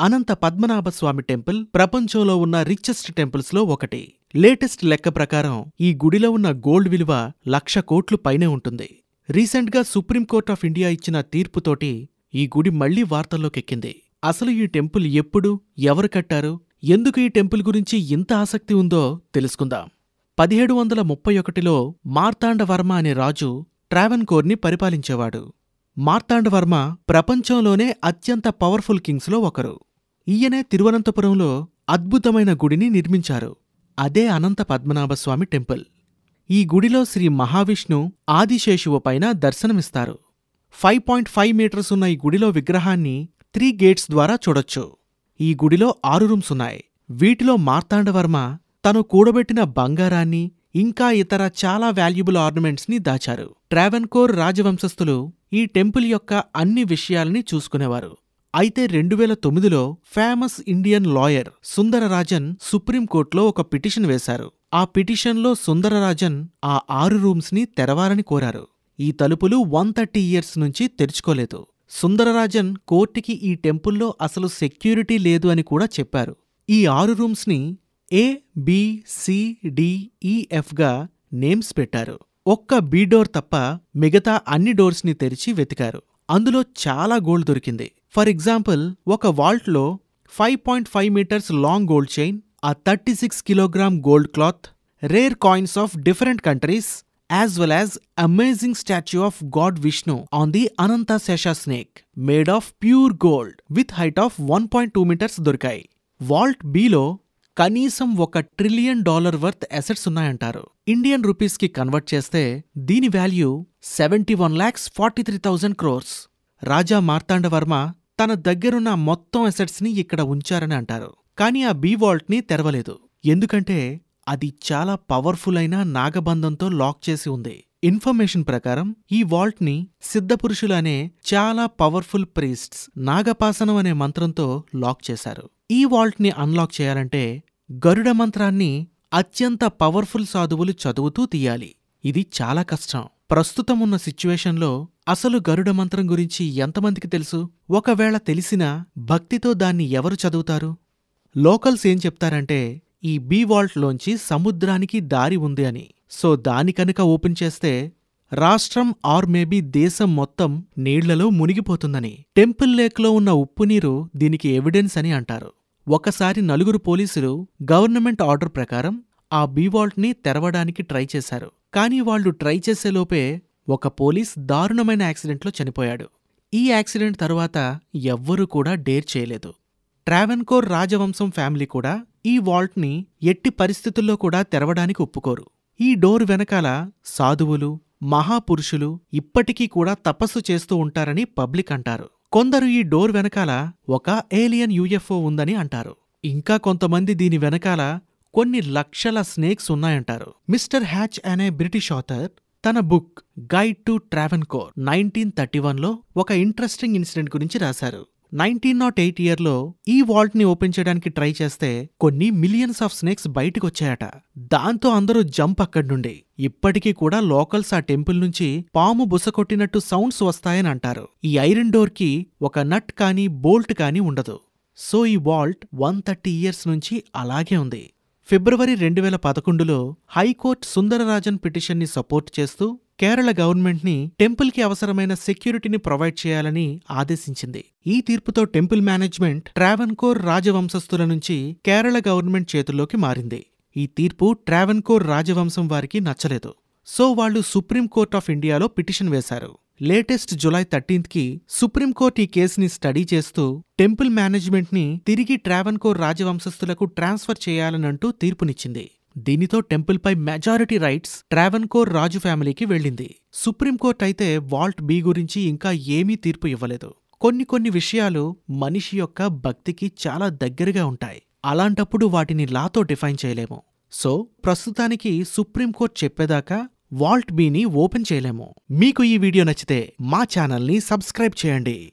Anantha Padmanabhaswamy temple ప్రపంచంలో ఉన్న richest టెంపుల్స్లో ఒకటి. లేటెస్ట్ లెక్క ప్రకారం ఈ గుడిలో ఉన్న గోల్డ్ విలువ లక్ష కోట్లు పైనే ఉంటుంది. రీసెంట్గా సుప్రీంకోర్ట్ ఆఫ్ ఇండియా ఇచ్చిన తీర్పుతోటి ఈ గుడి మళ్ళీ వార్తల్లోకెక్కింది. అసలు ఈ టెంపుల్ ఎప్పుడు ఎవరు కట్టారు ఎందుకు ఈ టెంపుల్ గురించి ఇంత ఆసక్తి ఉందో తెలుసుకుందాం. పదిహేడు వందల ముప్పై ఒకటిలో మార్తాండవర్మ అనే రాజు ట్రావెన్కోర్ని పరిపాలించేవాడు. మార్తాండవర్మ ప్రపంచంలోనే అత్యంత పవర్ఫుల్ కింగ్స్లో ఒకరు. ఈయనే తిరువనంతపురంలో అద్భుతమైన గుడిని నిర్మించారు. అదే అనంత పద్మనాభస్వామి టెంపుల్. ఈ గుడిలో శ్రీ మహావిష్ణు ఆదిశేషువు పైన దర్శనమిస్తారు. ఫైవ్ పాయింట్ ఫైవ్ మీటర్స్ ఉన్న ఈ గుడిలో విగ్రహాన్ని త్రీ గేట్స్ ద్వారా చూడొచ్చు. ఈ గుడిలో ఆరు రూమ్స్ ఉన్నాయి. వీటిలో మార్తాండవర్మ తను కూడబెట్టిన బంగారాన్ని ఇంకా ఇతర చాలా వాల్యుబుల్ ఆర్నమెంట్స్ని దాచారు. ట్రావెన్కోర్ రాజవంశస్థులు ఈ టెంపుల్ యొక్క అన్ని విషయాల్ని చూసుకునేవారు. అయితే రెండు వేల తొమ్మిదిలో ఫేమస్ ఇండియన్ లాయర్ సుందరరాజన్ సుప్రీంకోర్టులో ఒక పిటిషన్ వేశారు. ఆ పిటిషన్లో సుందరరాజన్ ఆ ఆరు రూమ్స్ని తెరవాలని కోరారు. ఈ తలుపులు వన్ థర్టీ ఇయర్స్ నుంచి తెరుచుకోలేదు. సుందరరాజన్ కోర్టుకి ఈ టెంపుల్లో అసలు సెక్యూరిటీ లేదు అని కూడా చెప్పారు. ఈ ఆరు రూమ్స్ని A B C D names పెట్టారు. ఒక్క బీ డోర్ తప్ప మిగతా అన్ని డోర్స్ని తెరిచి వెతికారు. అందులో చాలా గోల్డ్ దొరికింది. ఫర్ ఎగ్జాంపుల్ ఒక వాల్ట్లో five point five meters long gold chain a thirty six kilogram gold cloth rare coins of different countries as well as amazing statue of god Vishnu on the Ananta Shesha snake made of pure gold with height of one point two meters దొరికాయి. Vault బీలో కనీసం ఒక trillion dollar worth assets ఉన్నాయంటారు. Indian రూపీస్కి convert చేస్తే దీని value seventy one lakhs forty three thousand crores. Raja Marthanda Varma తన దగ్గరున్న మొత్తం అసెట్స్ని ఇక్కడ ఉంచారని అంటారు. కానీ ఆ బీ వాల్ట్ని తెరవలేదు. ఎందుకంటే అది చాలా పవర్ఫుల్ అయిన నాగబంధంతో లాక్ చేసి ఉంది. ఇన్ఫర్మేషన్ ప్రకారం ఈ వాల్ట్ని సిద్ధపురుషులు అనే చాలా పవర్ఫుల్ ప్రీస్ట్స్ నాగపాసనం అనే మంత్రంతో లాక్ చేశారు. ఈ వాల్ట్ని అన్లాక్ చేయాలంటే గరుడ మంత్రాన్ని అత్యంత పవర్ఫుల్ సాధువులు చదువుతూ తీయాలి. ఇది చాలా కష్టం. ప్రస్తుతం ఉన్న సిచ్యువేషన్లో అసలు గరుడ మంత్రం గురించి ఎంతమందికి తెలుసు? ఒకవేళ తెలిసినా భక్తితో దాన్ని ఎవరు చదువుతారు? లోకల్స్ ఏం చెప్తారంటే ఈ బీ వాల్ట్లోంచి సముద్రానికి దారి ఉంది అని. సో దాని కనుక ఓపెన్ చేస్తే రాష్ట్రం ఆర్ మేబీ దేశం మొత్తం నీళ్ళలో మునిగిపోతుందని. టెంపుల్ లేక్లో ఉన్న ఉప్పు నీరు దీనికి ఎవిడెన్స్ అని అంటారు. ఒకసారి నలుగురు పోలీసులు గవర్నమెంట్ ఆర్డర్ ప్రకారం ఆ బీవాల్ట్ని తెరవడానికి ట్రై చేశారు. కానీ వాళ్ళు ట్రై చేసేలోపే ఒక పోలీస్ దారుణమైన యాక్సిడెంట్లో చనిపోయాడు. ఈ యాక్సిడెంట్ తరువాత ఎవ్వరూ కూడా డేర్ చేయలేదు. ట్రావెన్కోర్ రాజవంశం ఫ్యామిలీ కూడా ఈ వాల్ట్ని ఎట్టి పరిస్థితుల్లో కూడా తెరవడానికి ఒప్పుకోరు. ఈ డోర్ వెనకాల సాధువులు మహాపురుషులు ఇప్పటికీ కూడా తపస్సు చేస్తూ ఉంటారని పబ్లిక్ అంటారు. కొందరు ఈ డోర్ వెనకాల ఒక ఏలియన్ యూఎఫ్ఓ ఉందని అంటారు. ఇంకా కొంతమంది దీని వెనకాల కొన్ని లక్షల స్నేక్స్ ఉన్నాయంటారు. మిస్టర్ హ్యాచ్ అనే బ్రిటిష్ ఆథర్ తన book guide to Travancore nineteen thirty వన్లో ఒక ఇంట్రెస్టింగ్ ఇన్సిడెంట్ గురించి రాశారు. నైన్టీన్ నాట్ ఎయిట్ ఇయర్లో ఈ వాల్ట్ని ఓపెన్ చేయడానికి ట్రై చేస్తే కొన్ని మిలియన్స్ ఆఫ్ స్నేక్స్ బయటకు వచ్చాయట దాంతో అందరూ జంప్ అక్కడి నుండి. ఇప్పటికీ కూడా లోకల్స్ ఆ టెంపుల్ నుంచి పాము బుసకొట్టినట్టు సౌండ్స్ వస్తాయని అంటారు. ఈ ఐరన్ డోర్కి ఒక నట్ కానీ బోల్ట్ కానీ ఉండదు. సో ఈ వాల్ట్ వన్ థర్టీ ఇయర్స్ నుంచి అలాగే ఉంది. ఫిబ్రవరి రెండు వేల పదకొండులో హైకోర్టు సుందరరాజన్ పిటిషన్ని సపోర్ట్ చేస్తూ కేరళ గవర్నమెంట్ని టెంపుల్కి అవసరమైన సెక్యూరిటీని ప్రొవైడ్ చేయాలని ఆదేశించింది. ఈ తీర్పుతో టెంపుల్ మేనేజ్మెంట్ ట్రావెన్కోర్ రాజవంశస్థుల నుంచి కేరళ గవర్నమెంట్ చేతుల్లోకి మారింది. ఈ తీర్పు ట్రావెన్కోర్ రాజవంశం వారికి నచ్చలేదు. సో వాళ్ళు సుప్రీంకోర్ట్ ఆఫ్ ఇండియాలో పిటిషన్ వేశారు. లేటెస్ట్ జులై థర్టీన్త్కి సుప్రీంకోర్ట్ ఈ కేసుని స్టడీ చేస్తూ టెంపుల్ మేనేజ్మెంట్ని తిరిగి ట్రావెన్కోర్ రాజవంశస్థులకు ట్రాన్స్ఫర్ చేయాలనంటూ తీర్పునిచ్చింది. దీనితో టెంపుల్పై మెజారిటీ రైట్స్ ట్రావెన్కోర్ రాజు ఫ్యామిలీకి వెళ్ళింది. సుప్రీంకోర్ట్ అయితే వాల్ట్ బీ గురించి ఇంకా ఏమీ తీర్పు ఇవ్వలేదు. కొన్ని కొన్ని విషయాలు మనిషి యొక్క భక్తికి చాలా దగ్గరగా ఉంటాయి. అలాంటప్పుడు వాటిని లాతో డిఫైన్ చేయలేము. సో ప్రస్తుతానికి సుప్రీంకోర్ట్ చెప్పేదాకా వాల్ట్ బీని ఓపెన్ చేయలేము. మీకు ఈ వీడియో నచ్చితే మా ఛానల్ని సబ్స్క్రైబ్ చేయండి.